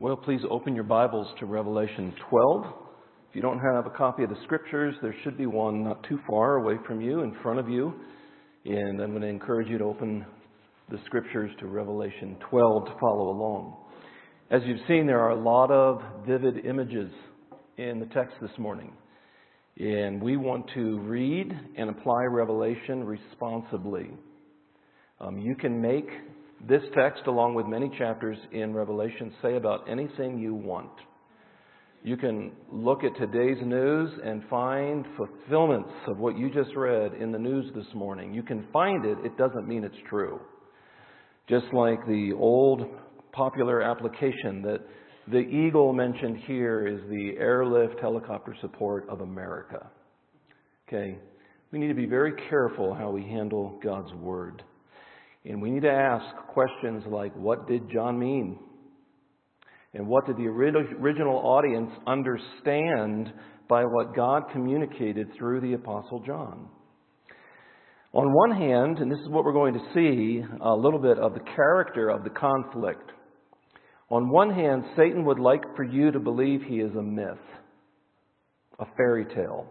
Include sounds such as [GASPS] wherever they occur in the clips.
Well, please open your Bibles to Revelation 12. If you don't have a copy of the scriptures, there should be one not too far away from you, in front of you. And I'm going to encourage you to open the scriptures to Revelation 12 to follow along. As you've seen, there are a lot of vivid images in the text this morning. And we want to read and apply Revelation responsibly. Um, you can make this text, along with many chapters in Revelation, say about anything you want. You can look at today's news and find fulfillments of what you just read in the news this morning. You can find it, it doesn't mean it's true. Just like the old popular application that the Eagle mentioned here is the airlift helicopter support of America. Okay? We need to be very careful how we handle God's Word. And we need to ask questions like what did John mean? And what did the original audience understand by what God communicated through the Apostle John? On one hand, and this is what we're going to see a little bit of the character of the conflict. On one hand, Satan would like for you to believe he is a myth, a fairy tale.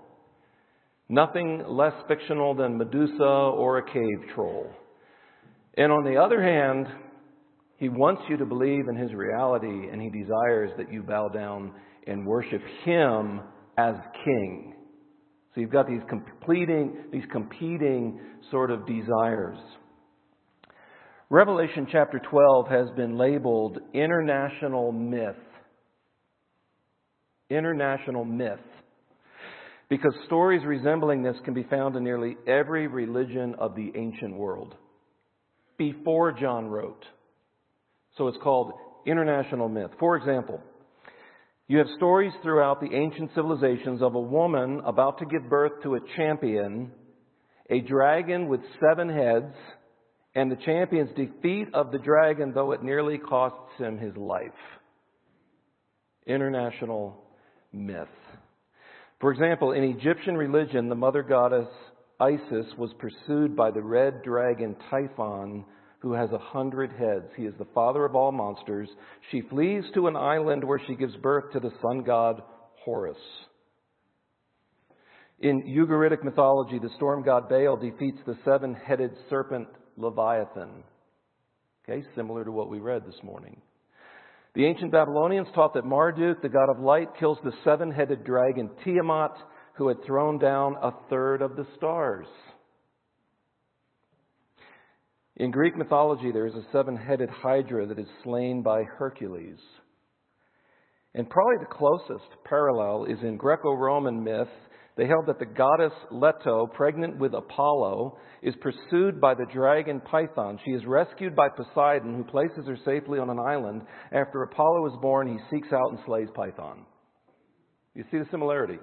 Nothing less fictional than Medusa or a cave troll. And on the other hand, he wants you to believe in his reality and he desires that you bow down and worship him as king. So you've got these completing, these competing sort of desires. Revelation chapter 12 has been labeled international myth. International myth. Because stories resembling this can be found in nearly every religion of the ancient world before John wrote. So it's called international myth. For example, you have stories throughout the ancient civilizations of a woman about to give birth to a champion, a dragon with seven heads, and the champion's defeat of the dragon, though it nearly costs him his life. International myth. For example, in Egyptian religion, the mother goddess Isis was pursued by the red dragon Typhon, who has a hundred heads. He is the father of all monsters. She flees to an island where she gives birth to the sun god Horus. In Ugaritic mythology, the storm god Baal defeats the seven headed serpent Leviathan. Okay, similar to what we read this morning. The ancient Babylonians taught that Marduk, the god of light, kills the seven headed dragon Tiamat who had thrown down a third of the stars. In Greek mythology, there is a seven headed Hydra that is slain by Hercules. And probably the closest parallel is in Greco Roman myth. They held that the goddess Leto, pregnant with Apollo, is pursued by the dragon Python. She is rescued by Poseidon, who places her safely on an island. After Apollo is born, he seeks out and slays Python. You see the similarity?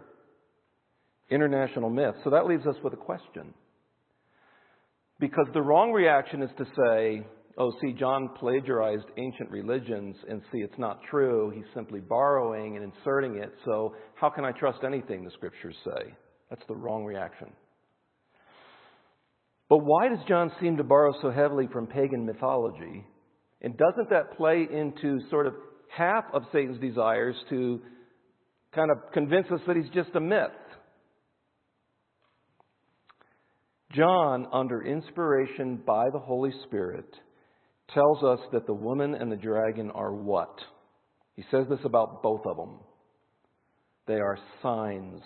International myth. So that leaves us with a question. Because the wrong reaction is to say, oh, see, John plagiarized ancient religions, and see, it's not true. He's simply borrowing and inserting it, so how can I trust anything the scriptures say? That's the wrong reaction. But why does John seem to borrow so heavily from pagan mythology? And doesn't that play into sort of half of Satan's desires to kind of convince us that he's just a myth? John, under inspiration by the Holy Spirit, tells us that the woman and the dragon are what? He says this about both of them. They are signs.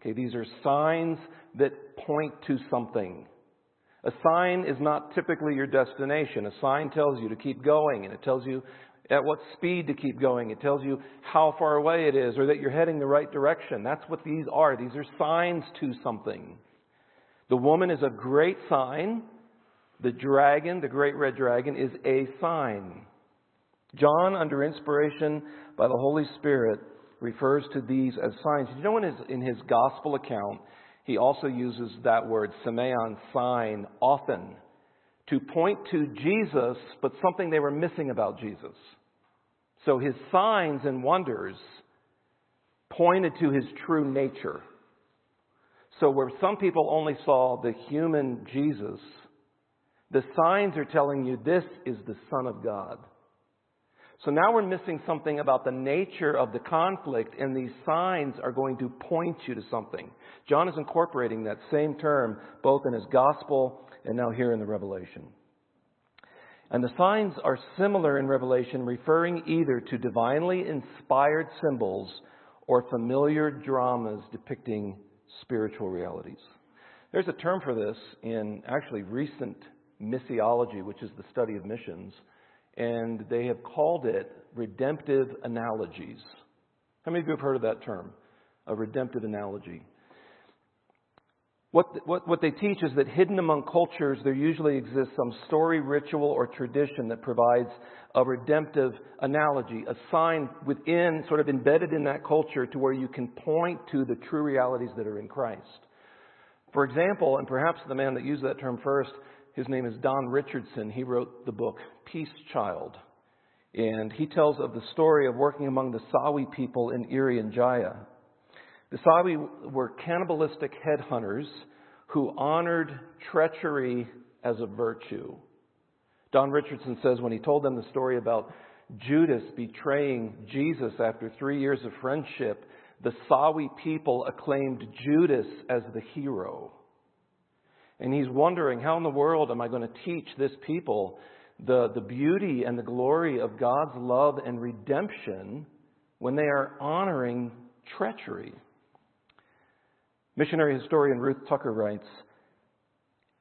Okay, these are signs that point to something. A sign is not typically your destination. A sign tells you to keep going, and it tells you at what speed to keep going. It tells you how far away it is, or that you're heading the right direction. That's what these are. These are signs to something. The woman is a great sign. The dragon, the great red dragon, is a sign. John, under inspiration by the Holy Spirit, refers to these as signs. You know, in his, in his gospel account, he also uses that word, semeion, sign, often, to point to Jesus, but something they were missing about Jesus. So his signs and wonders pointed to his true nature. So, where some people only saw the human Jesus, the signs are telling you this is the Son of God. So now we're missing something about the nature of the conflict, and these signs are going to point you to something. John is incorporating that same term both in his gospel and now here in the Revelation. And the signs are similar in Revelation, referring either to divinely inspired symbols or familiar dramas depicting spiritual realities. There's a term for this in actually recent missiology, which is the study of missions, and they have called it redemptive analogies. How many of you have heard of that term? A redemptive analogy. What, what, what they teach is that hidden among cultures, there usually exists some story, ritual, or tradition that provides a redemptive analogy, a sign within, sort of embedded in that culture, to where you can point to the true realities that are in Christ. For example, and perhaps the man that used that term first, his name is Don Richardson. He wrote the book Peace Child. And he tells of the story of working among the Sawi people in Irian Jaya. The Sawi were cannibalistic headhunters who honored treachery as a virtue. Don Richardson says when he told them the story about Judas betraying Jesus after three years of friendship, the Sawi people acclaimed Judas as the hero. And he's wondering, how in the world am I going to teach this people the, the beauty and the glory of God's love and redemption when they are honoring treachery? Missionary historian Ruth Tucker writes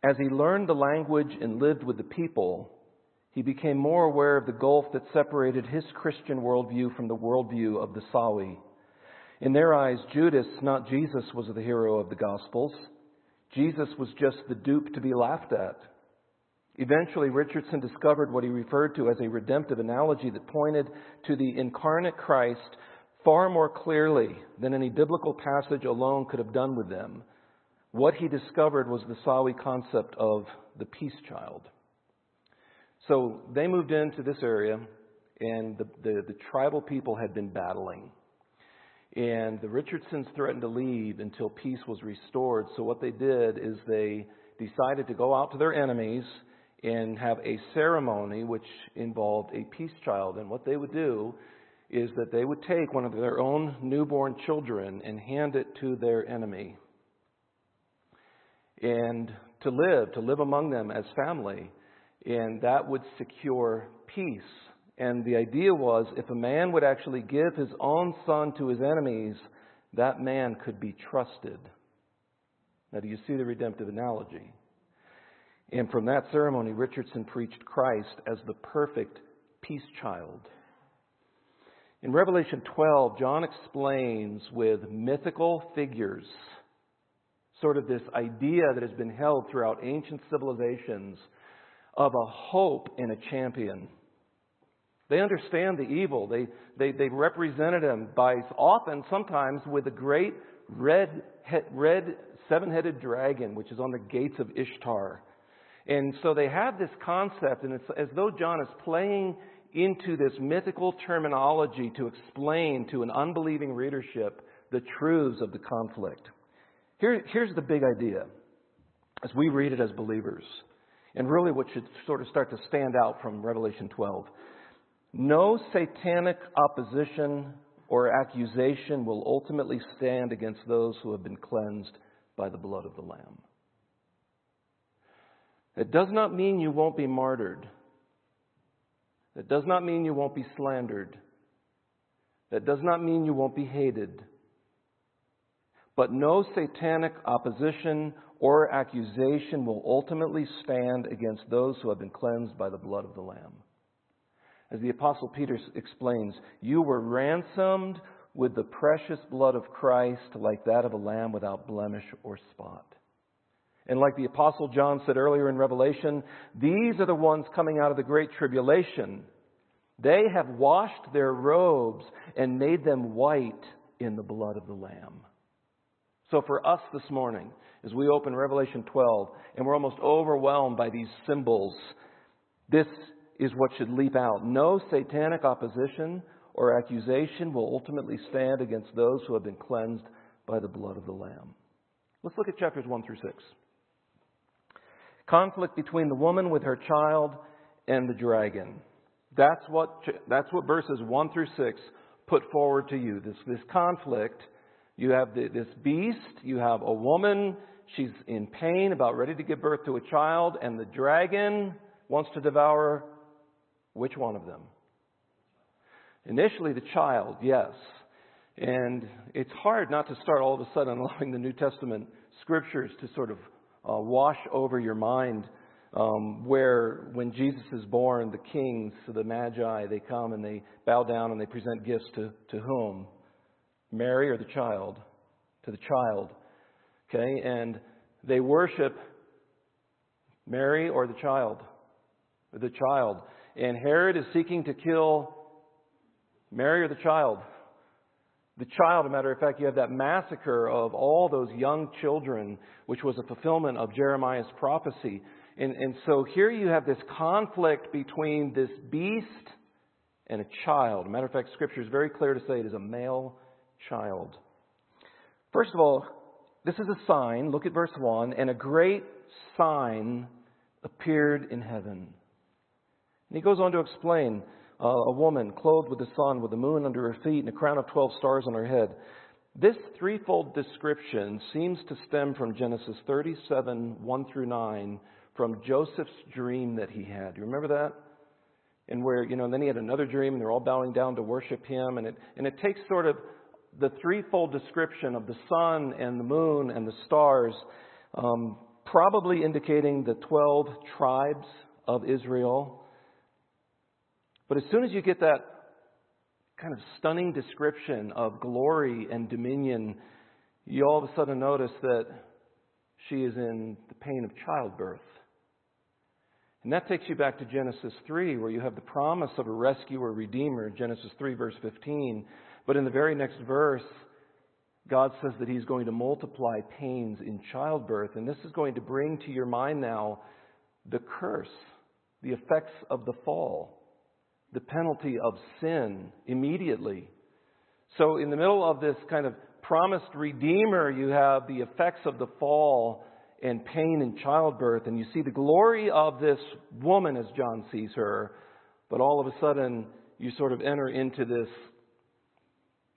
As he learned the language and lived with the people, he became more aware of the gulf that separated his Christian worldview from the worldview of the Sawi. In their eyes, Judas, not Jesus, was the hero of the Gospels. Jesus was just the dupe to be laughed at. Eventually, Richardson discovered what he referred to as a redemptive analogy that pointed to the incarnate Christ far more clearly than any biblical passage alone could have done with them. What he discovered was the Sawi concept of the peace child. So they moved into this area, and the, the, the tribal people had been battling. And the Richardsons threatened to leave until peace was restored. So what they did is they decided to go out to their enemies and have a ceremony which involved a peace child. And what they would do is that they would take one of their own newborn children and hand it to their enemy. And to live, to live among them as family. And that would secure peace. And the idea was if a man would actually give his own son to his enemies, that man could be trusted. Now, do you see the redemptive analogy? And from that ceremony, Richardson preached Christ as the perfect peace child. In Revelation 12, John explains with mythical figures sort of this idea that has been held throughout ancient civilizations of a hope in a champion. They understand the evil. They, they, they represented him by often, sometimes, with a great red, red seven headed dragon, which is on the gates of Ishtar. And so they have this concept, and it's as though John is playing into this mythical terminology to explain to an unbelieving readership the truths of the conflict. Here, here's the big idea as we read it as believers, and really what should sort of start to stand out from Revelation 12. No satanic opposition or accusation will ultimately stand against those who have been cleansed by the blood of the Lamb. It does not mean you won't be martyred. That does not mean you won't be slandered. That does not mean you won't be hated. But no satanic opposition or accusation will ultimately stand against those who have been cleansed by the blood of the Lamb. As the Apostle Peter explains, you were ransomed with the precious blood of Christ, like that of a lamb without blemish or spot. And like the Apostle John said earlier in Revelation, these are the ones coming out of the great tribulation. They have washed their robes and made them white in the blood of the Lamb. So for us this morning, as we open Revelation 12 and we're almost overwhelmed by these symbols, this is what should leap out. No satanic opposition or accusation will ultimately stand against those who have been cleansed by the blood of the Lamb. Let's look at chapters 1 through 6 conflict between the woman with her child and the dragon. That's what, that's what verses 1 through 6 put forward to you. This, this conflict. You have the, this beast, you have a woman, she's in pain, about ready to give birth to a child, and the dragon wants to devour which one of them? Initially, the child, yes. And it's hard not to start all of a sudden [LAUGHS] allowing the New Testament scriptures to sort of uh, wash over your mind. Um, where when Jesus is born, the kings, the magi, they come and they bow down and they present gifts to, to whom? Mary or the child? To the child. Okay? And they worship Mary or the child? The child. And Herod is seeking to kill Mary or the child? The child, a matter of fact, you have that massacre of all those young children, which was a fulfillment of Jeremiah's prophecy. And, and so here you have this conflict between this beast and a child. A matter of fact, Scripture is very clear to say it is a male child. First of all, this is a sign. Look at verse 1. And a great sign appeared in heaven. And he goes on to explain a woman clothed with the sun, with the moon under her feet, and a crown of 12 stars on her head. This threefold description seems to stem from Genesis 37, 1 through 9, from Joseph's dream that he had. Do you remember that? And where, you know, and then he had another dream, and they're all bowing down to worship him. And it, and it takes sort of the threefold description of the sun and the moon and the stars, um, probably indicating the 12 tribes of Israel. But as soon as you get that kind of stunning description of glory and dominion, you all of a sudden notice that she is in the pain of childbirth. And that takes you back to Genesis 3, where you have the promise of a rescuer, redeemer, Genesis 3, verse 15. But in the very next verse, God says that He's going to multiply pains in childbirth. And this is going to bring to your mind now the curse, the effects of the fall the penalty of sin immediately. So, in the middle of this kind of promised Redeemer, you have the effects of the fall and pain in childbirth, and you see the glory of this woman as John sees her, but all of a sudden you sort of enter into this,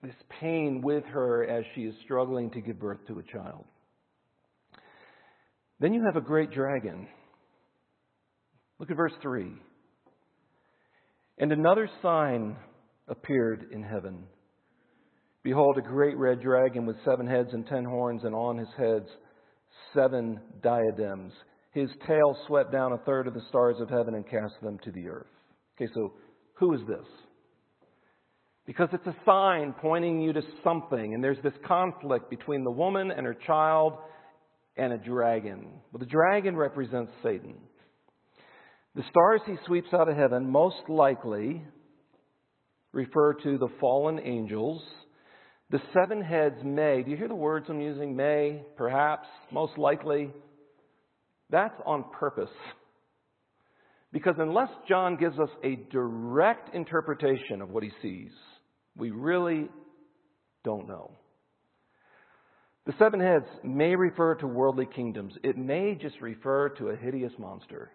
this pain with her as she is struggling to give birth to a child. Then you have a great dragon. Look at verse 3. And another sign appeared in heaven. Behold, a great red dragon with seven heads and ten horns, and on his heads seven diadems. His tail swept down a third of the stars of heaven and cast them to the earth. Okay, so who is this? Because it's a sign pointing you to something, and there's this conflict between the woman and her child and a dragon. Well, the dragon represents Satan. The stars he sweeps out of heaven most likely refer to the fallen angels. The seven heads may, do you hear the words I'm using? May, perhaps, most likely. That's on purpose. Because unless John gives us a direct interpretation of what he sees, we really don't know. The seven heads may refer to worldly kingdoms. It may just refer to a hideous monster.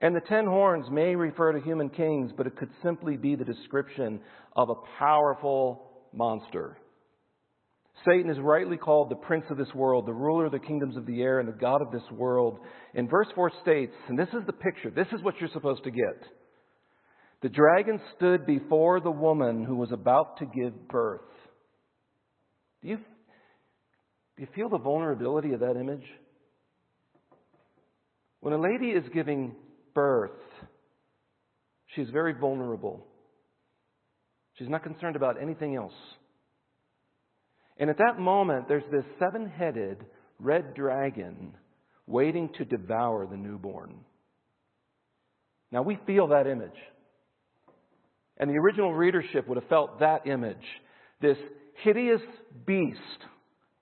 And the ten horns may refer to human kings, but it could simply be the description of a powerful monster. Satan is rightly called the prince of this world, the ruler of the kingdoms of the air, and the God of this world. And verse 4 states, and this is the picture, this is what you're supposed to get. The dragon stood before the woman who was about to give birth. Do you, do you feel the vulnerability of that image? When a lady is giving birth, she's very vulnerable. She's not concerned about anything else. And at that moment, there's this seven headed red dragon waiting to devour the newborn. Now, we feel that image. And the original readership would have felt that image. This hideous beast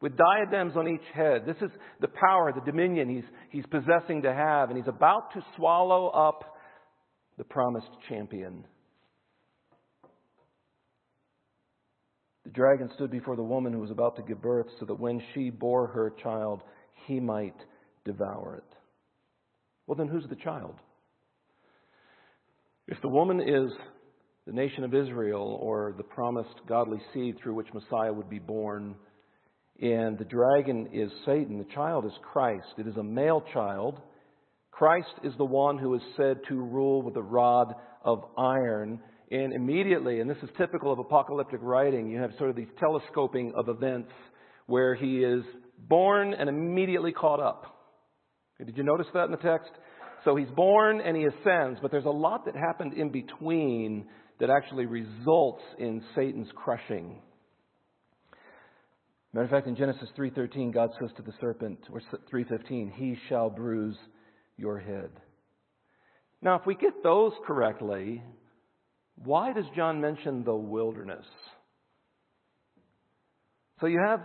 with diadems on each head. This is the power, the dominion he's, he's possessing to have, and he's about to swallow up the promised champion. The dragon stood before the woman who was about to give birth so that when she bore her child, he might devour it. Well, then who's the child? If the woman is the nation of Israel or the promised godly seed through which Messiah would be born, and the dragon is Satan, the child is Christ. It is a male child. Christ is the one who is said to rule with a rod of iron. And immediately, and this is typical of apocalyptic writing, you have sort of these telescoping of events where he is born and immediately caught up. Did you notice that in the text? So he's born and he ascends, but there's a lot that happened in between that actually results in Satan's crushing. Matter of fact, in Genesis 3:13, God says to the serpent, or 3:15, "He shall bruise your head." Now, if we get those correctly, why does John mention the wilderness? So you have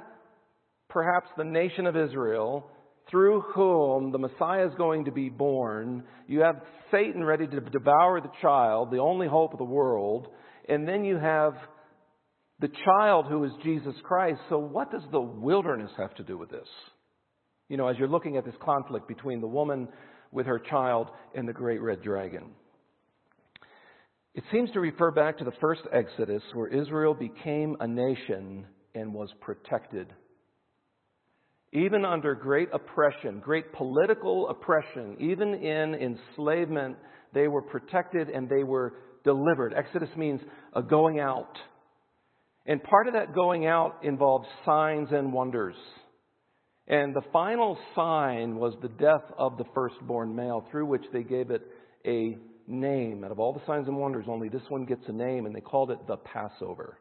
perhaps the nation of Israel through whom the Messiah is going to be born. You have Satan ready to devour the child, the only hope of the world. And then you have the child who is Jesus Christ. So, what does the wilderness have to do with this? You know, as you're looking at this conflict between the woman with her child and the great red dragon. It seems to refer back to the first Exodus where Israel became a nation and was protected even under great oppression, great political oppression, even in enslavement, they were protected and they were delivered. Exodus means a going out. And part of that going out involved signs and wonders. And the final sign was the death of the firstborn male, through which they gave it a name. Out of all the signs and wonders, only this one gets a name, and they called it the Passover.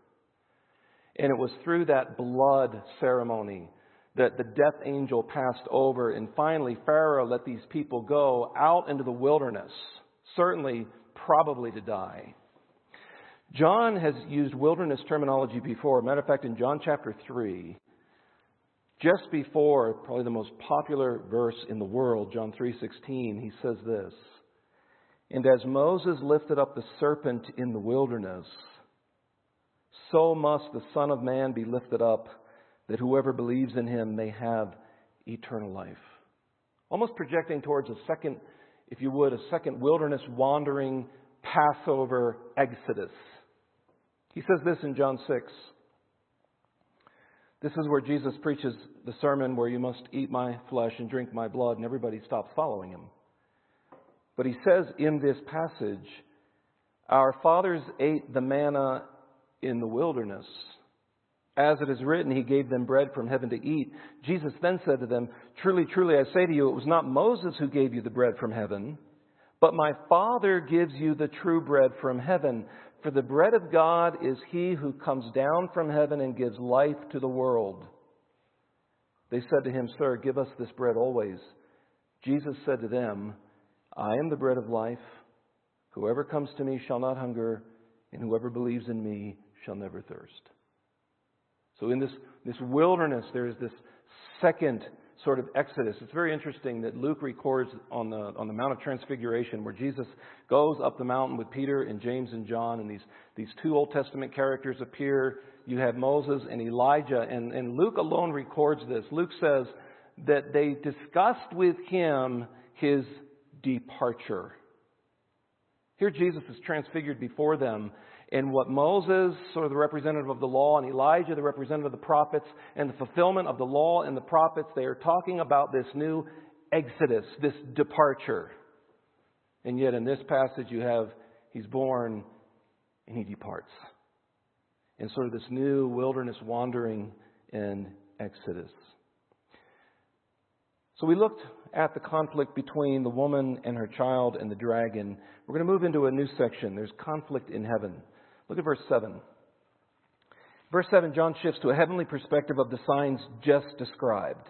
And it was through that blood ceremony that the death angel passed over, and finally Pharaoh let these people go out into the wilderness, certainly, probably to die. John has used wilderness terminology before. Matter of fact, in John chapter 3, just before probably the most popular verse in the world, John 3:16, he says this, "And as Moses lifted up the serpent in the wilderness, so must the Son of Man be lifted up that whoever believes in him may have eternal life. Almost projecting towards a second, if you would, a second wilderness wandering Passover exodus. He says this in John 6. This is where Jesus preaches the sermon where you must eat my flesh and drink my blood, and everybody stops following him. But he says in this passage, Our fathers ate the manna in the wilderness. As it is written, he gave them bread from heaven to eat. Jesus then said to them, Truly, truly, I say to you, it was not Moses who gave you the bread from heaven, but my Father gives you the true bread from heaven. For the bread of God is he who comes down from heaven and gives life to the world. They said to him, Sir, give us this bread always. Jesus said to them, I am the bread of life. Whoever comes to me shall not hunger, and whoever believes in me shall never thirst. So in this, this wilderness, there is this second sort of exodus. It's very interesting that Luke records on the, on the Mount of Transfiguration where Jesus goes up the mountain with Peter and James and John, and these, these two Old Testament characters appear. You have Moses and Elijah, and, and Luke alone records this. Luke says that they discussed with him his departure. Here Jesus is transfigured before them, in what Moses, sort of the representative of the law, and Elijah, the representative of the prophets, and the fulfillment of the law and the prophets, they are talking about this new exodus, this departure. And yet in this passage you have, he's born and he departs. And sort of this new wilderness wandering and exodus. So we looked at the conflict between the woman and her child and the dragon. We're going to move into a new section. There's conflict in heaven. Look at verse 7. Verse 7, John shifts to a heavenly perspective of the signs just described.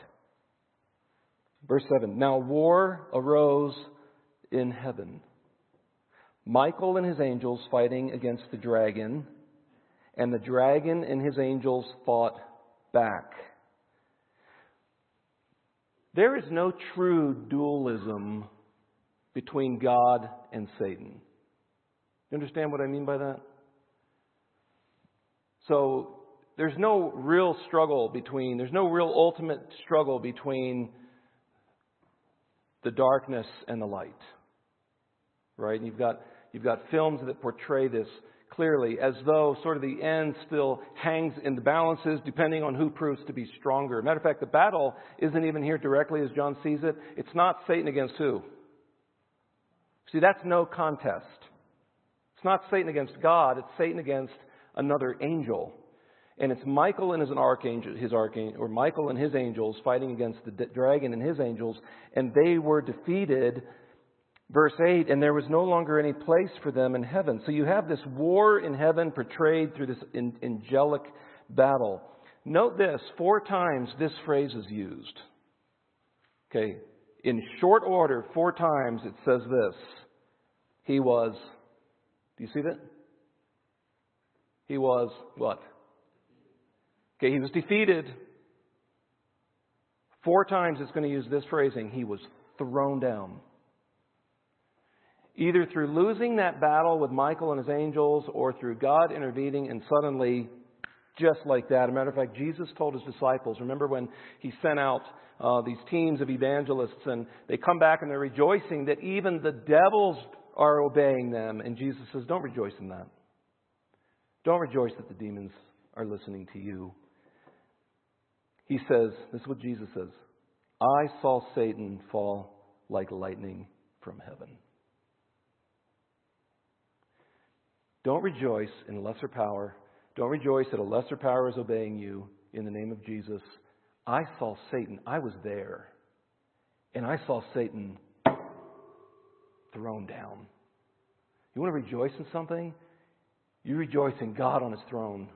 Verse 7 Now war arose in heaven. Michael and his angels fighting against the dragon, and the dragon and his angels fought back. There is no true dualism between God and Satan. You understand what I mean by that? So there's no real struggle between, there's no real ultimate struggle between the darkness and the light. Right? And you've got, You've got films that portray this clearly, as though sort of the end still hangs in the balances depending on who proves to be stronger. Matter of fact, the battle isn't even here directly as John sees it. It's not Satan against who? See, that's no contest. It's not Satan against God, it's Satan against another angel. And it's Michael and his archangel, his archangel, or Michael and his angels fighting against the dragon and his angels, and they were defeated Verse 8, and there was no longer any place for them in heaven. So you have this war in heaven portrayed through this angelic battle. Note this four times this phrase is used. Okay, in short order, four times it says this. He was, do you see that? He was what? Okay, he was defeated. Four times it's going to use this phrasing. He was thrown down either through losing that battle with Michael and his angels or through God intervening and suddenly, just like that. As a matter of fact, Jesus told his disciples, remember when he sent out uh, these teams of evangelists and they come back and they're rejoicing that even the devils are obeying them. And Jesus says, don't rejoice in that. Don't rejoice that the demons are listening to you. He says, this is what Jesus says I saw Satan fall like lightning from heaven. Don't rejoice in lesser power. Don't rejoice that a lesser power is obeying you in the name of Jesus. I saw Satan. I was there. And I saw Satan thrown down. You want to rejoice in something? You rejoice in God on his throne.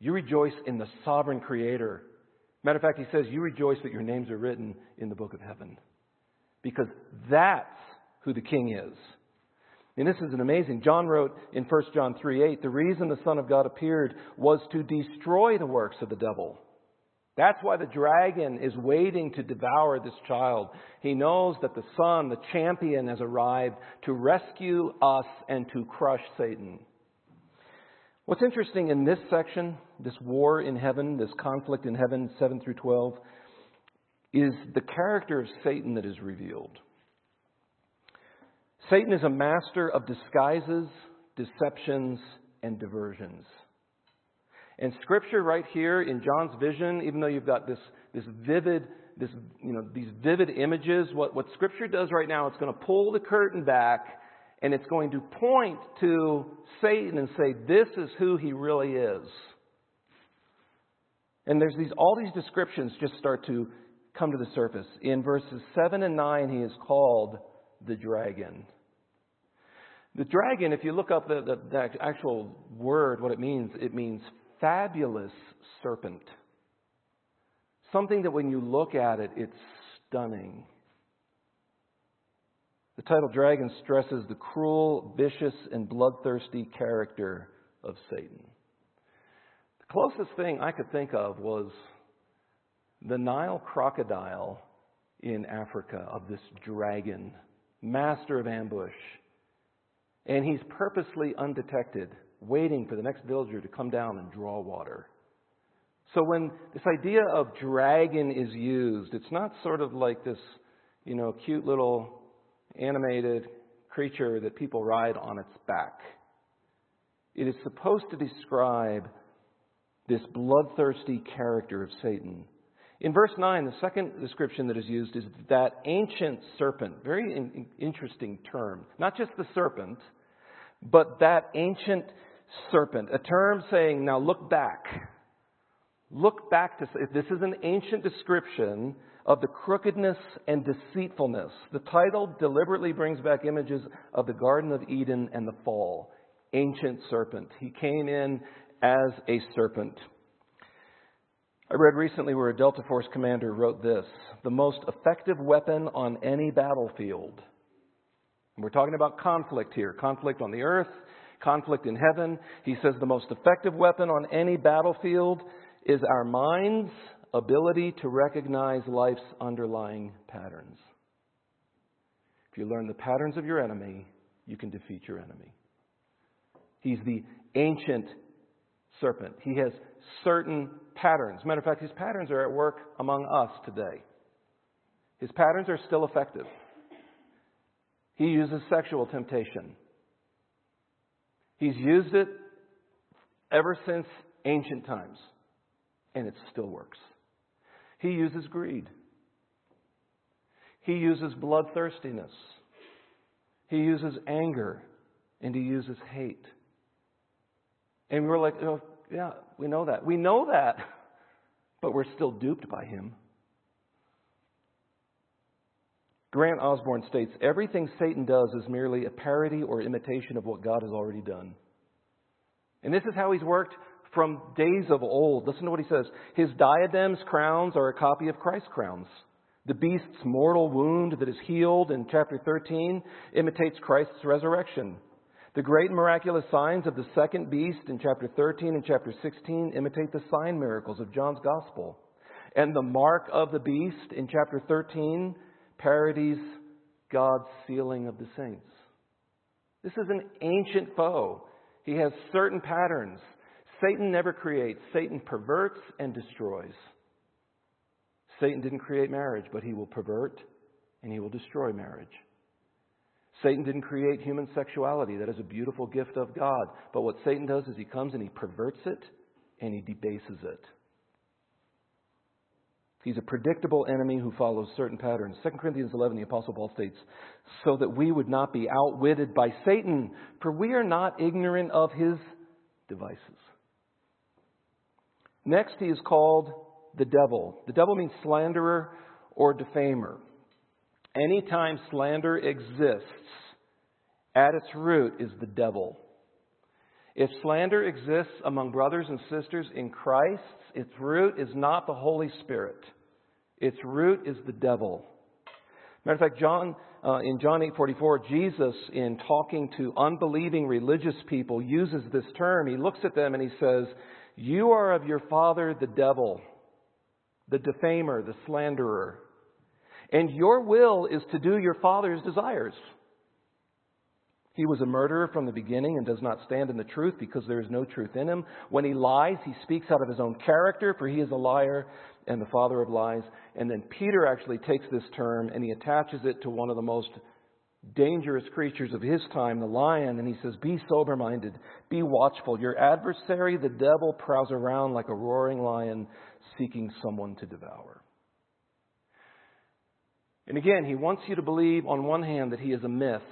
You rejoice in the sovereign creator. Matter of fact, he says, You rejoice that your names are written in the book of heaven. Because that's who the king is. And this is an amazing. John wrote in 1 John 3 8, the reason the Son of God appeared was to destroy the works of the devil. That's why the dragon is waiting to devour this child. He knows that the Son, the champion, has arrived to rescue us and to crush Satan. What's interesting in this section, this war in heaven, this conflict in heaven, 7 through 12, is the character of Satan that is revealed. Satan is a master of disguises, deceptions, and diversions. And scripture right here in John's vision, even though you've got this, this vivid, this, you know, these vivid images, what, what scripture does right now, it's going to pull the curtain back and it's going to point to Satan and say, this is who he really is. And there's these, all these descriptions just start to come to the surface. In verses 7 and 9, he is called the dragon. The dragon, if you look up the, the, the, actual word, what it means, it means fabulous serpent. Something that when you look at it, it's stunning. The title Dragon stresses the cruel, vicious, and bloodthirsty character of Satan. The closest thing I could think of was the Nile crocodile in Africa, of this dragon, master of ambush and he's purposely undetected, waiting for the next villager to come down and draw water. So when this idea of dragon is used, it's not sort of like this, you know, cute little animated creature that people ride on its back. It is supposed to describe this bloodthirsty character of Satan. In verse 9, the second description that is used is that ancient serpent. Very in, interesting term. Not just the serpent, but that ancient serpent. A term saying, now look back. Look back to, this is an ancient description of the crookedness and deceitfulness. The title deliberately brings back images of the Garden of Eden and the fall. Ancient serpent. He came in as a serpent. I read recently where a Delta Force commander wrote this The most effective weapon on any battlefield. We're talking about conflict here conflict on the earth, conflict in heaven. He says the most effective weapon on any battlefield is our mind's ability to recognize life's underlying patterns. If you learn the patterns of your enemy, you can defeat your enemy. He's the ancient serpent. He has certain patterns. Matter of fact, his patterns are at work among us today. His patterns are still effective. He uses sexual temptation. He's used it ever since ancient times, and it still works. He uses greed. He uses bloodthirstiness. He uses anger. And he uses hate. And we're like, oh, yeah, we know that. We know that, [LAUGHS] but we're still duped by him. Grant Osborne states everything Satan does is merely a parody or imitation of what God has already done. And this is how he's worked from days of old. Listen to what he says. His diadems, crowns, are a copy of Christ's crowns. The beast's mortal wound that is healed in chapter 13 imitates Christ's resurrection. The great miraculous signs of the second beast in chapter 13 and chapter 16 imitate the sign miracles of John's gospel. And the mark of the beast in chapter 13 parodies God's sealing of the saints. This is an ancient foe. He has certain patterns. Satan never creates, Satan perverts and destroys. Satan didn't create marriage, but he will pervert and he will destroy marriage. Satan didn't create human sexuality. That is a beautiful gift of God. But what Satan does is he comes and he perverts it and he debases it. He's a predictable enemy who follows certain patterns. 2 Corinthians 11, the Apostle Paul states, so that we would not be outwitted by Satan, for we are not ignorant of his devices. Next, he is called the devil. The devil means slanderer or defamer. Anytime slander exists, at its root is the devil. If slander exists among brothers and sisters in Christ, its root is not the Holy Spirit. Its root is the devil. Matter of fact, John, uh, in John 8:44, Jesus, in talking to unbelieving religious people, uses this term. He looks at them and he says, "You are of your father, the devil, the defamer, the slanderer, and your will is to do your father's desires." He was a murderer from the beginning and does not stand in the truth because there is no truth in him. When he lies, he speaks out of his own character, for he is a liar and the father of lies. And then Peter actually takes this term and he attaches it to one of the most dangerous creatures of his time, the lion, and he says, Be sober minded, be watchful. Your adversary, the devil, prowls around like a roaring lion seeking someone to devour. And again, he wants you to believe, on one hand, that he is a myth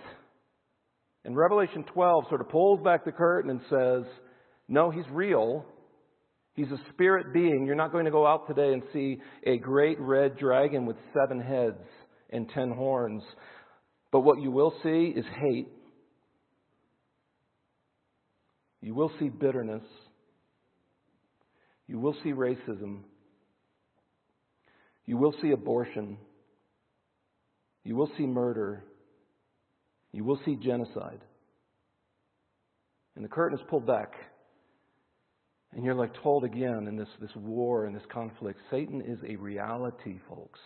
and Revelation 12 sort of pulls back the curtain and says, no, he's real. He's a spirit being. You're not going to go out today and see a great red dragon with seven heads and ten horns. But what you will see is hate. You will see bitterness. You will see racism. You will see abortion. You will see murder. You will see genocide. And the curtain is pulled back. And you're like told again in this, this war and this conflict, Satan is a reality, folks.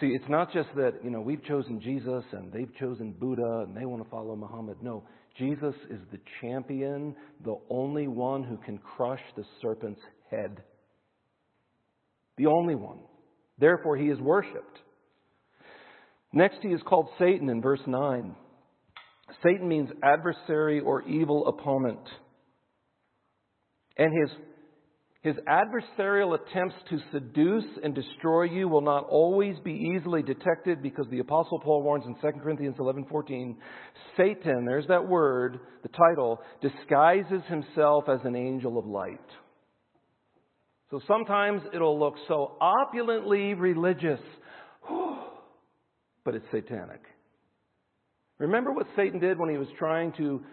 See, it's not just that, you know, we've chosen Jesus and they've chosen Buddha and they want to follow Muhammad. No, Jesus is the champion, the only one who can crush the serpent's head. The only one. Therefore, he is worshiped. Next, he is called Satan in verse 9. Satan means adversary or evil opponent. And his, his adversarial attempts to seduce and destroy you will not always be easily detected because the Apostle Paul warns in 2 Corinthians 11:14, Satan, there's that word, the title, disguises himself as an angel of light. So sometimes it'll look so opulently religious [GASPS] but it's satanic. Remember what Satan did when he was trying to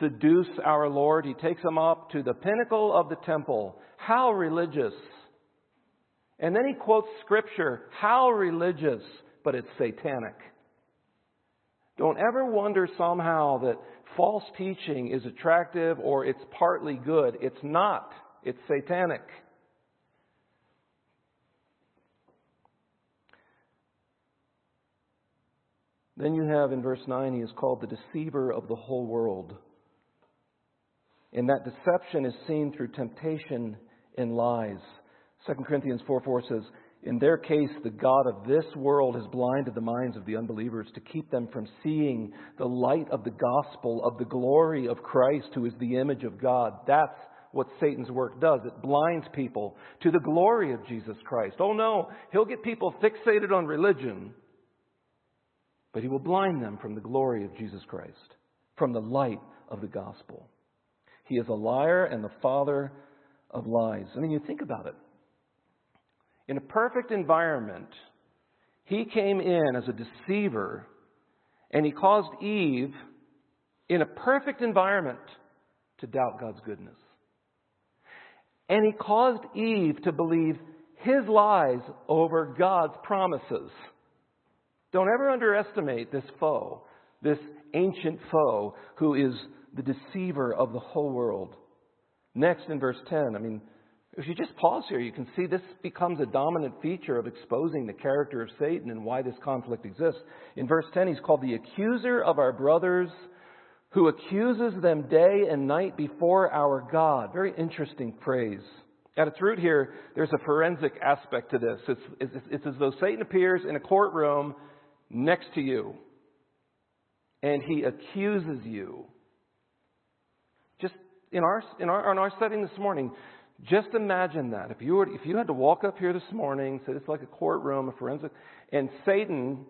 seduce our Lord? He takes him up to the pinnacle of the temple. How religious. And then he quotes scripture. How religious, but it's satanic. Don't ever wonder somehow that false teaching is attractive or it's partly good. It's not. It's satanic. Then you have in verse 9, he is called the deceiver of the whole world. And that deception is seen through temptation and lies. 2 Corinthians 4 4 says, In their case, the God of this world has blinded the minds of the unbelievers to keep them from seeing the light of the gospel of the glory of Christ, who is the image of God. That's what Satan's work does. It blinds people to the glory of Jesus Christ. Oh no, he'll get people fixated on religion, but he will blind them from the glory of Jesus Christ, from the light of the gospel. He is a liar and the father of lies. I mean, you think about it. In a perfect environment, he came in as a deceiver and he caused Eve, in a perfect environment, to doubt God's goodness. And he caused Eve to believe his lies over God's promises. Don't ever underestimate this foe, this ancient foe who is the deceiver of the whole world. Next, in verse 10, I mean, if you just pause here, you can see this becomes a dominant feature of exposing the character of Satan and why this conflict exists. In verse 10, he's called the accuser of our brothers who accuses them day and night before our God. Very interesting phrase. At its root here, there's a forensic aspect to this. It's, it's, it's as though Satan appears in a courtroom next to you and he accuses you. In our, in our, in our setting this morning, just imagine that. If you, were, if you had to walk up here this morning, say it's like a courtroom, a forensic, and Satan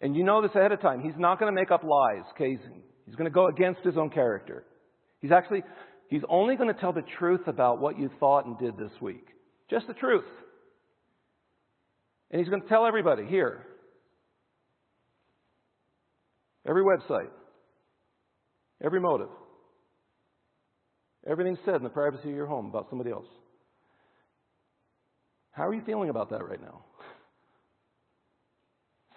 and you know this ahead of time. He's not going to make up lies. Okay? He's going to go against his own character. He's actually, he's only going to tell the truth about what you thought and did this week. Just the truth. And he's going to tell everybody here. Every website. Every motive. Everything said in the privacy of your home about somebody else. How are you feeling about that right now?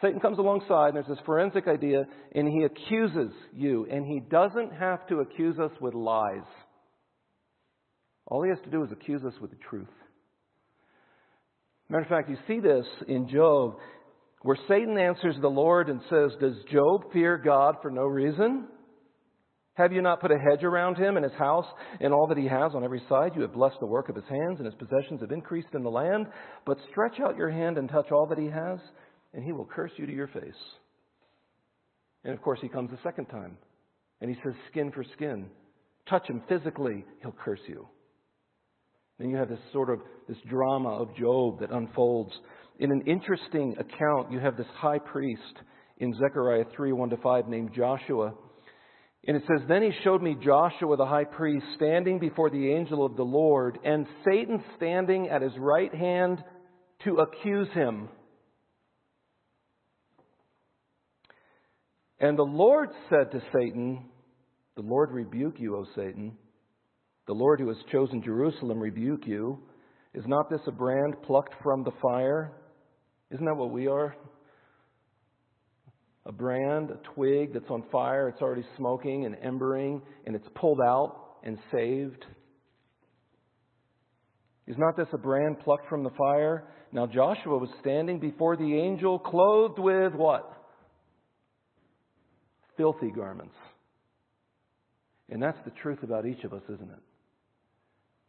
Satan comes alongside, and there's this forensic idea, and he accuses you. And he doesn't have to accuse us with lies. All he has to do is accuse us with the truth. Matter of fact, you see this in Job, where Satan answers the Lord and says, Does Job fear God for no reason? Have you not put a hedge around him and his house and all that he has on every side? You have blessed the work of his hands, and his possessions have increased in the land. But stretch out your hand and touch all that he has, and he will curse you to your face. And of course, he comes a second time, and he says, skin for skin. Touch him physically, he'll curse you. Then you have this sort of this drama of Job that unfolds. In an interesting account, you have this high priest in Zechariah 3 1 to 5 named Joshua. And it says, Then he showed me Joshua the high priest standing before the angel of the Lord, and Satan standing at his right hand to accuse him. And the Lord said to Satan, The Lord rebuke you, O Satan. The Lord who has chosen Jerusalem rebuke you. Is not this a brand plucked from the fire? Isn't that what we are? A brand, a twig that's on fire, it's already smoking and embering, and it's pulled out and saved. Is not this a brand plucked from the fire? Now Joshua was standing before the angel, clothed with what? filthy garments. And that's the truth about each of us, isn't it?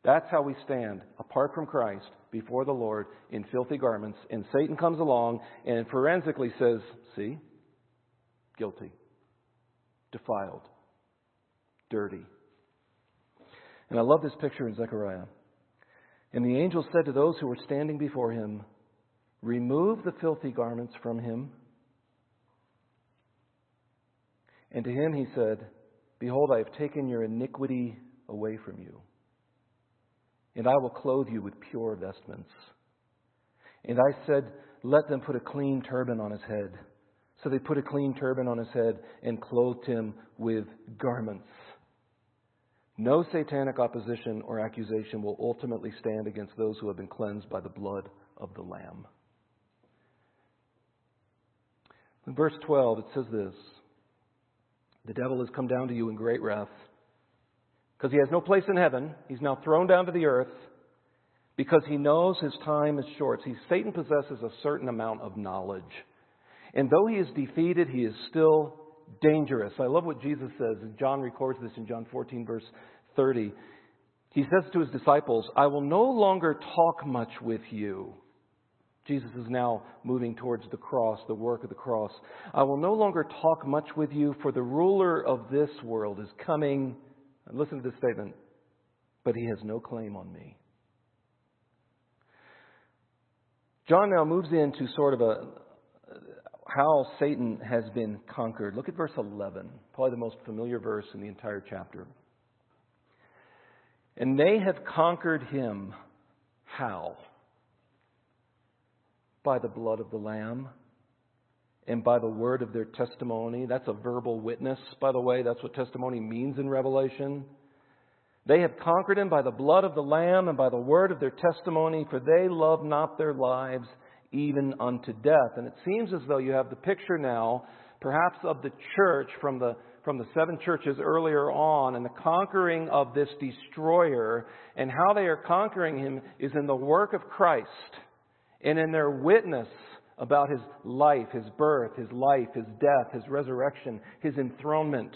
That's how we stand apart from Christ before the Lord in filthy garments. And Satan comes along and forensically says, See, guilty, defiled, dirty. And I love this picture in Zechariah. And the angel said to those who were standing before him, Remove the filthy garments from him. And to him he said, Behold, I have taken your iniquity away from you, and I will clothe you with pure vestments. And I said, Let them put a clean turban on his head. So they put a clean turban on his head and clothed him with garments. No satanic opposition or accusation will ultimately stand against those who have been cleansed by the blood of the Lamb. In verse 12, it says this the devil has come down to you in great wrath because he has no place in heaven. He's now thrown down to the earth because he knows his time is short. See, Satan possesses a certain amount of knowledge. And though he is defeated, he is still dangerous. I love what Jesus says. John records this in John 14, verse 30. He says to his disciples, I will no longer talk much with you. Jesus is now moving towards the cross, the work of the cross. I will no longer talk much with you, for the ruler of this world is coming. And listen to this statement, but he has no claim on me. John now moves into sort of a how Satan has been conquered. Look at verse 11, probably the most familiar verse in the entire chapter. And they have conquered him. How? By the blood of the Lamb and by the word of their testimony. That's a verbal witness, by the way. That's what testimony means in Revelation. They have conquered him by the blood of the Lamb and by the word of their testimony, for they love not their lives even unto death. And it seems as though you have the picture now, perhaps of the church from the, from the seven churches earlier on, and the conquering of this destroyer, and how they are conquering him is in the work of Christ and in their witness about his life, his birth, his life, his death, his resurrection, his enthronement.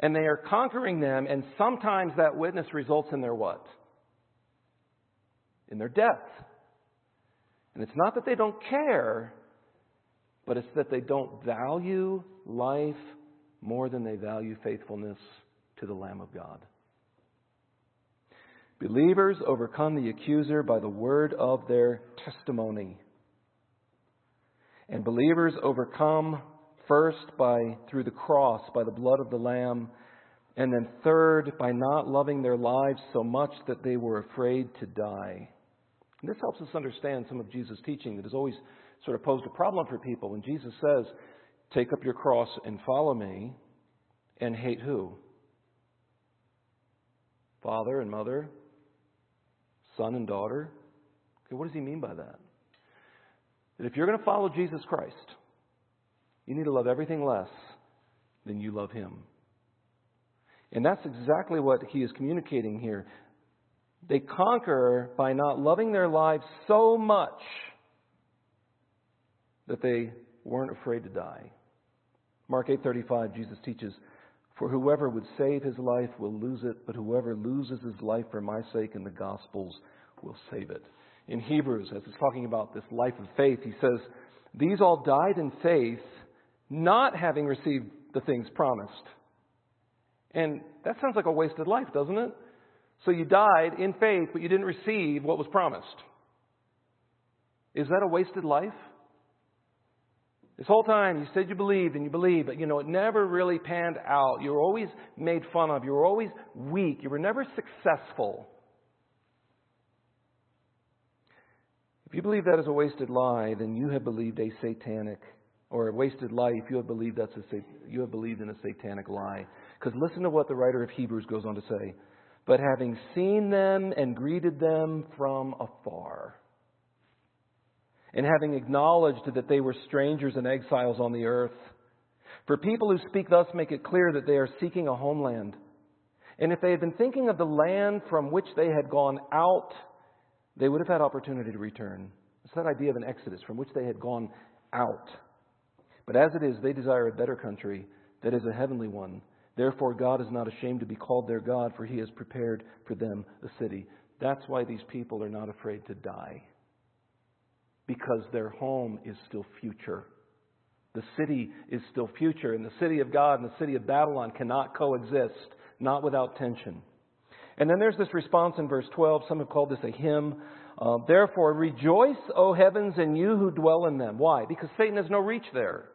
And they are conquering them, and sometimes that witness results in their what? In their death. And it's not that they don't care, but it's that they don't value life more than they value faithfulness to the Lamb of God. Believers overcome the accuser by the word of their testimony. And believers overcome first by through the cross by the blood of the lamb and then third by not loving their lives so much that they were afraid to die. And this helps us understand some of Jesus' teaching that has always sort of posed a problem for people. When Jesus says, Take up your cross and follow me, and hate who? Father and mother, son and daughter. Okay, what does he mean by that? That if you're going to follow Jesus Christ, you need to love everything less than you love him. And that's exactly what he is communicating here. They conquer by not loving their lives so much that they weren't afraid to die. Mark 8:35 Jesus teaches, "For whoever would save his life will lose it, but whoever loses his life for my sake and the gospel's will save it." In Hebrews, as it's talking about this life of faith, he says, "These all died in faith, not having received the things promised." And that sounds like a wasted life, doesn't it? So you died in faith, but you didn't receive what was promised. Is that a wasted life? This whole time you said you believed and you believed, but you know, it never really panned out. You were always made fun of. You were always weak. You were never successful. If you believe that is a wasted lie, then you have believed a satanic or a wasted life. You have believed that's a you have believed in a satanic lie. Because listen to what the writer of Hebrews goes on to say but having seen them and greeted them from afar, and having acknowledged that they were strangers and exiles on the earth. For people who speak thus make it clear that they are seeking a homeland. And if they had been thinking of the land from which they had gone out, they would have had opportunity to return. It's that idea of an exodus from which they had gone out. But as it is, they desire a better country that is a heavenly one. Therefore, God is not ashamed to be called their God, for he has prepared for them a city. That's why these people are not afraid to die, because their home is still future. The city is still future, and the city of God and the city of Babylon cannot coexist, not without tension. And then there's this response in verse 12. Some have called this a hymn. Uh, Therefore, rejoice, O heavens, and you who dwell in them. Why? Because Satan has no reach there.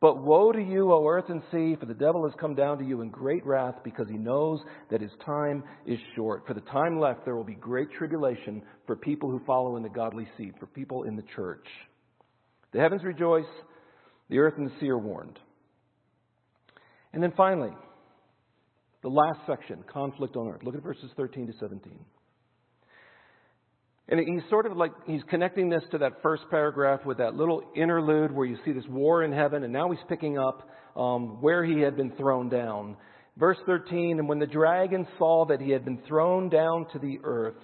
But woe to you, O earth and sea, for the devil has come down to you in great wrath, because he knows that his time is short. For the time left, there will be great tribulation for people who follow in the godly seed, for people in the church. The heavens rejoice, the earth and the sea are warned. And then finally, the last section, conflict on earth. Look at verses 13 to 17. And he's sort of like, he's connecting this to that first paragraph with that little interlude where you see this war in heaven, and now he's picking up um, where he had been thrown down. Verse 13, and when the dragon saw that he had been thrown down to the earth,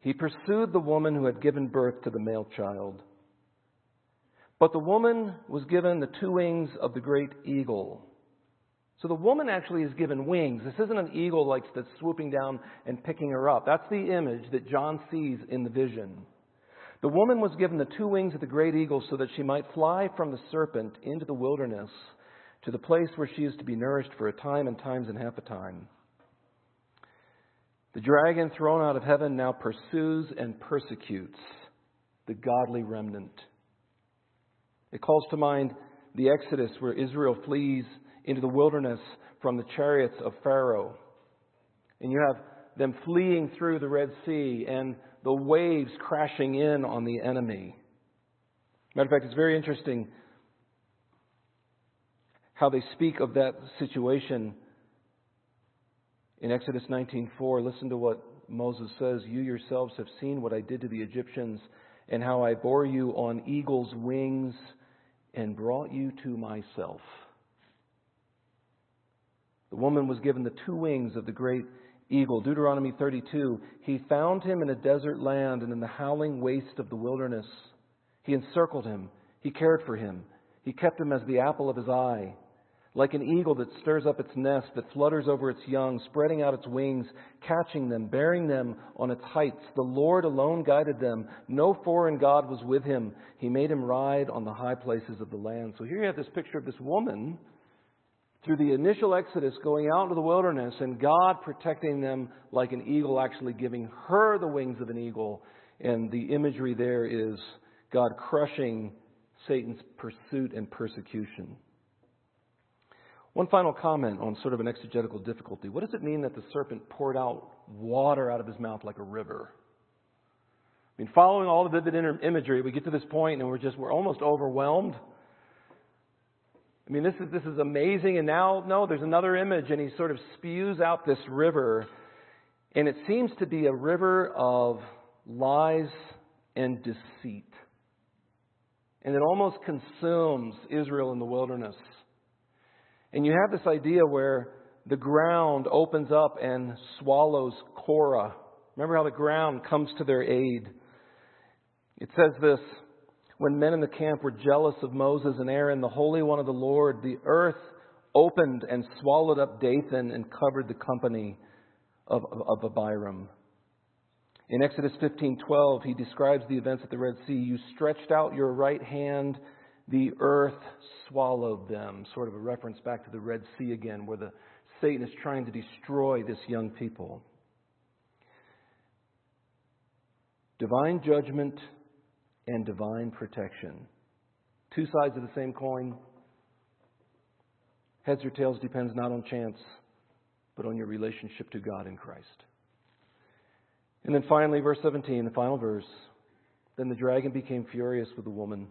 he pursued the woman who had given birth to the male child. But the woman was given the two wings of the great eagle, So the woman actually is given wings. This isn't an eagle like that's swooping down and picking her up. That's the image that John sees in the vision. The woman was given the two wings of the great eagle so that she might fly from the serpent into the wilderness to the place where she is to be nourished for a time and times and half a time. The dragon thrown out of heaven now pursues and persecutes the godly remnant. It calls to mind the Exodus where Israel flees into the wilderness from the chariots of Pharaoh. And you have them fleeing through the Red Sea and the waves crashing in on the enemy. Matter of fact, it's very interesting how they speak of that situation in Exodus 19:4. Listen to what Moses says, "You yourselves have seen what I did to the Egyptians and how I bore you on eagle's wings and brought you to myself." The woman was given the two wings of the great eagle. Deuteronomy 32 He found him in a desert land and in the howling waste of the wilderness. He encircled him. He cared for him. He kept him as the apple of his eye. Like an eagle that stirs up its nest, that flutters over its young, spreading out its wings, catching them, bearing them on its heights. The Lord alone guided them. No foreign God was with him. He made him ride on the high places of the land. So here you have this picture of this woman through the initial exodus going out into the wilderness and God protecting them like an eagle, actually giving her the wings of an eagle. And the imagery there is God crushing Satan's pursuit and persecution. One final comment on sort of an exegetical difficulty. What does it mean that the serpent poured out water out of his mouth like a river? I mean, following all the vivid imagery, we get to this point and we're just, we're almost overwhelmed. I mean, this is, this is amazing. And now, no, there's another image, and he sort of spews out this river. And it seems to be a river of lies and deceit. And it almost consumes Israel in the wilderness. And you have this idea where the ground opens up and swallows Korah. Remember how the ground comes to their aid. It says this when men in the camp were jealous of Moses and Aaron, the Holy One of the Lord, the earth opened and swallowed up Dathan and covered the company of, of, Abiram. In Exodus 15:12, he describes the events at the Red Sea. You stretched out your right hand, the earth swallowed them. Sort of a reference back to the Red Sea again, where the Satan is trying to destroy this young people. Divine judgment and divine protection. Two sides of the same coin. Heads or tails depends not on chance, but on your relationship to God in Christ. And then finally, verse 17, the final verse. Then the dragon became furious with the woman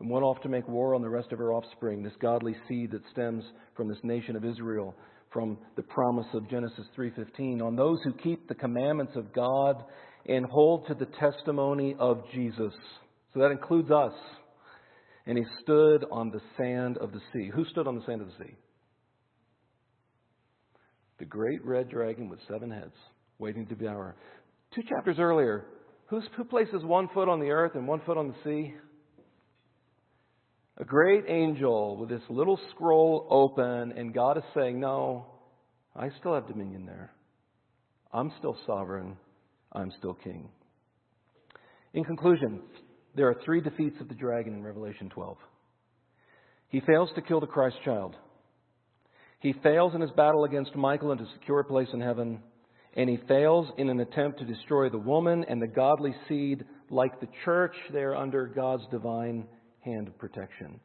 and went off to make war on the rest of her offspring, this godly seed that stems from this nation of Israel, from the promise of Genesis 3:15, on those who keep the commandments of God and hold to the testimony of Jesus. So that includes us. And he stood on the sand of the sea. Who stood on the sand of the sea? The great red dragon with seven heads, waiting to devour. Two chapters earlier, who's, who places one foot on the earth and one foot on the sea? A great angel with this little scroll open, and God is saying, No, I still have dominion there. I'm still sovereign. I'm still king. In conclusion, there are three defeats of the dragon in Revelation 12. He fails to kill the Christ child. He fails in his battle against Michael and to secure a place in heaven. And he fails in an attempt to destroy the woman and the godly seed. Like the church, they are under God's divine hand of protection.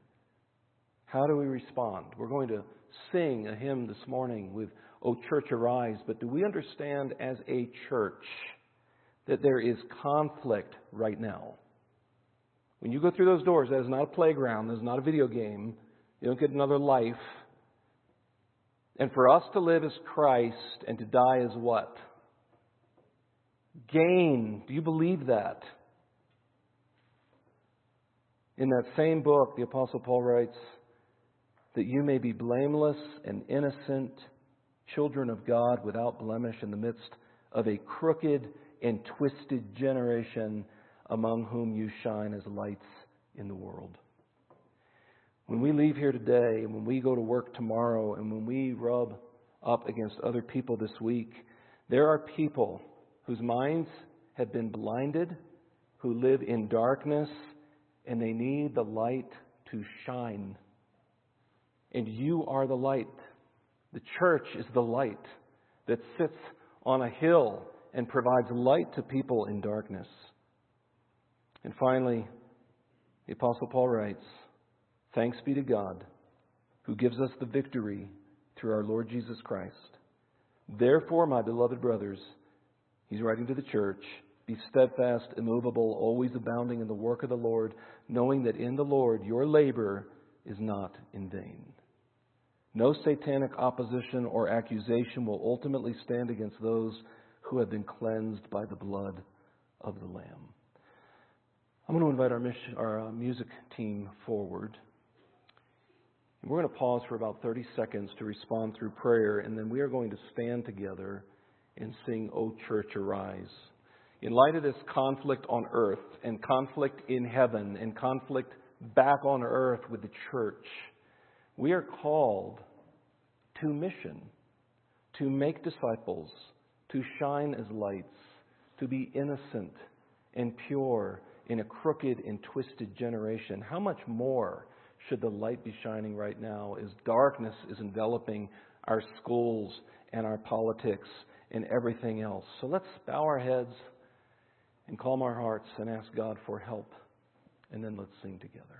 How do we respond? We're going to sing a hymn this morning with, O Church Arise, but do we understand as a church that there is conflict right now. When you go through those doors, that is not a playground, that is not a video game. You don't get another life. And for us to live as Christ and to die as what? Gain. Do you believe that? In that same book, the Apostle Paul writes that you may be blameless and innocent, children of God without blemish in the midst of a crooked and twisted generation among whom you shine as lights in the world. When we leave here today, and when we go to work tomorrow, and when we rub up against other people this week, there are people whose minds have been blinded, who live in darkness, and they need the light to shine. And you are the light. The church is the light that sits on a hill and provides light to people in darkness. And finally, the Apostle Paul writes Thanks be to God who gives us the victory through our Lord Jesus Christ. Therefore, my beloved brothers, he's writing to the church, be steadfast, immovable, always abounding in the work of the Lord, knowing that in the Lord your labor is not in vain. No satanic opposition or accusation will ultimately stand against those who have been cleansed by the blood of the Lamb. I'm going to invite our, mission, our uh, music team forward. And we're going to pause for about 30 seconds to respond through prayer, and then we are going to stand together and sing, O Church, Arise. In light of this conflict on earth, and conflict in heaven, and conflict back on earth with the church, we are called to mission, to make disciples, to shine as lights, to be innocent and pure in a crooked and twisted generation. How much more should the light be shining right now as darkness is enveloping our schools and our politics and everything else? So let's bow our heads and calm our hearts and ask God for help, and then let's sing together.